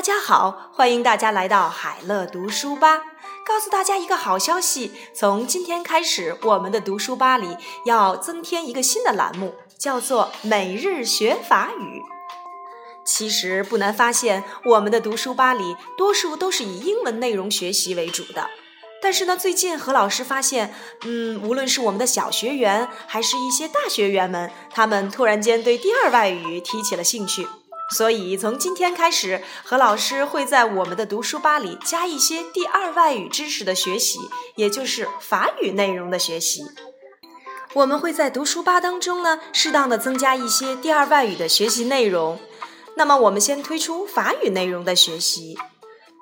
大家好，欢迎大家来到海乐读书吧。告诉大家一个好消息，从今天开始，我们的读书吧里要增添一个新的栏目，叫做每日学法语。其实不难发现，我们的读书吧里多数都是以英文内容学习为主的。但是呢，最近何老师发现，嗯，无论是我们的小学员，还是一些大学员们，他们突然间对第二外语提起了兴趣。所以从今天开始，何老师会在我们的读书吧里加一些第二外语知识的学习，也就是法语内容的学习。我们会在读书吧当中呢，适当的增加一些第二外语的学习内容。那么，我们先推出法语内容的学习。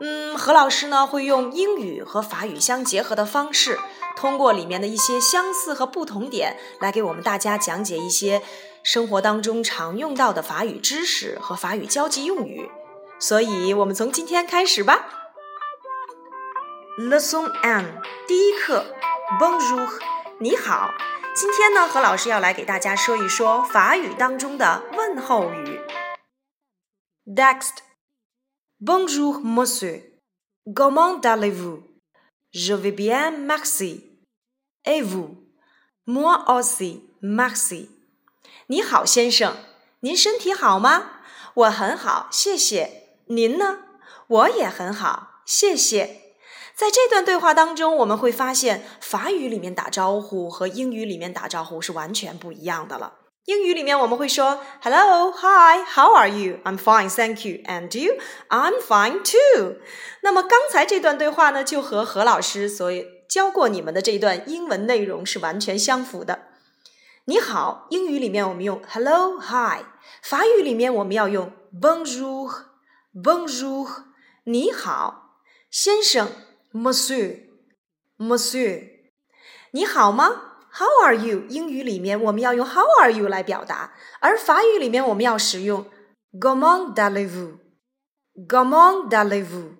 嗯，何老师呢会用英语和法语相结合的方式，通过里面的一些相似和不同点，来给我们大家讲解一些。生活当中常用到的法语知识和法语交际用语，所以我们从今天开始吧。Lesson one，第一课，Bonjour，你好。今天呢，何老师要来给大家说一说法语当中的问候语。Next，Bonjour Monsieur，Comment allez-vous？Je vais bien, merci. Et vous？Moi aussi, merci. 你好，先生，您身体好吗？我很好，谢谢。您呢？我也很好，谢谢。在这段对话当中，我们会发现法语里面打招呼和英语里面打招呼是完全不一样的了。英语里面我们会说 “Hello, hi, how are you? I'm fine, thank you. And you? I'm fine too.” 那么刚才这段对话呢，就和何老师所教过你们的这一段英文内容是完全相符的。你好，英语里面我们用 hello hi，法语里面我们要用 bonjour bonjour。你好，先生，monsieur monsieur。你好吗？How are you？英语里面我们要用 how are you 来表达，而法语里面我们要使用 comment allez-vous comment allez-vous。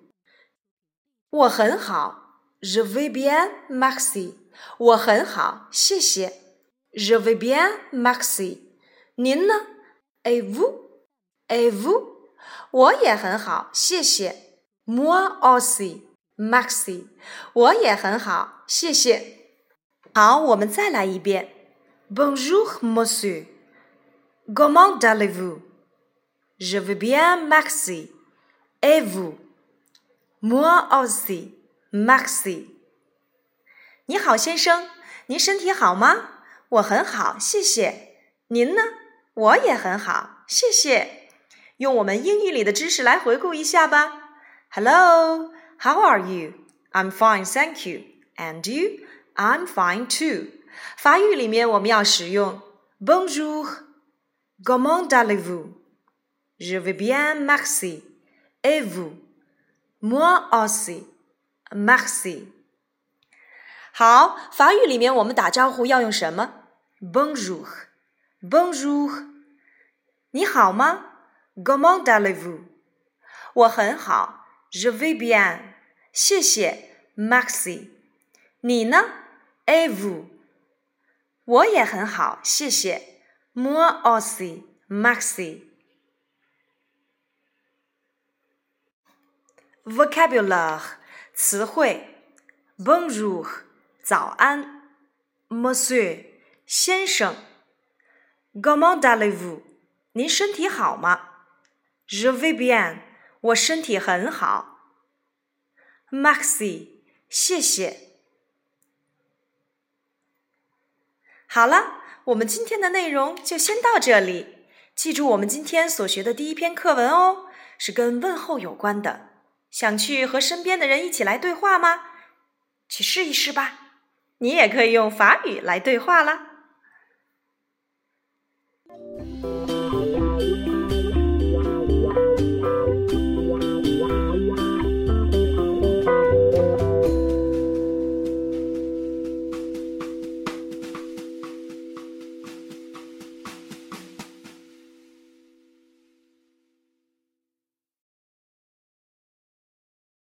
我很好，je vais bien merci。我很好，谢谢。Je vais bien, merci。您呢？Et vous? Et vous? 我也很好，谢谢。Moi aussi, merci。我也很好，谢谢。好，我们再来一遍。Bonjour, monsieur. Comment allez-vous? Je vais bien, merci. Et vous? Moi aussi, merci。你好，先生，您身体好吗？我很好，谢谢。您呢？我也很好，谢谢。用我们英语里的知识来回顾一下吧。Hello, how are you? I'm fine, thank you. And you? I'm fine too. 法语里面我们要使用 Bonjour, comment allez-vous? Je vais bien, merci. Et vous? Moi aussi, merci. 好，法语里面我们打招呼要用什么？Bonjour，Bonjour，你好吗？Comment allez-vous？我很好，Je vais bien，谢谢，Maxi。你呢？Et vous？我也很好，谢谢 Moi aussi，Maxi。Vocabulaire，词汇，Bonjour，早安，Monsieur。先生，Comment allez-vous？您身体好吗？Je vais bien，我身体很好。Merci，谢谢。好了，我们今天的内容就先到这里。记住我们今天所学的第一篇课文哦，是跟问候有关的。想去和身边的人一起来对话吗？去试一试吧。你也可以用法语来对话啦。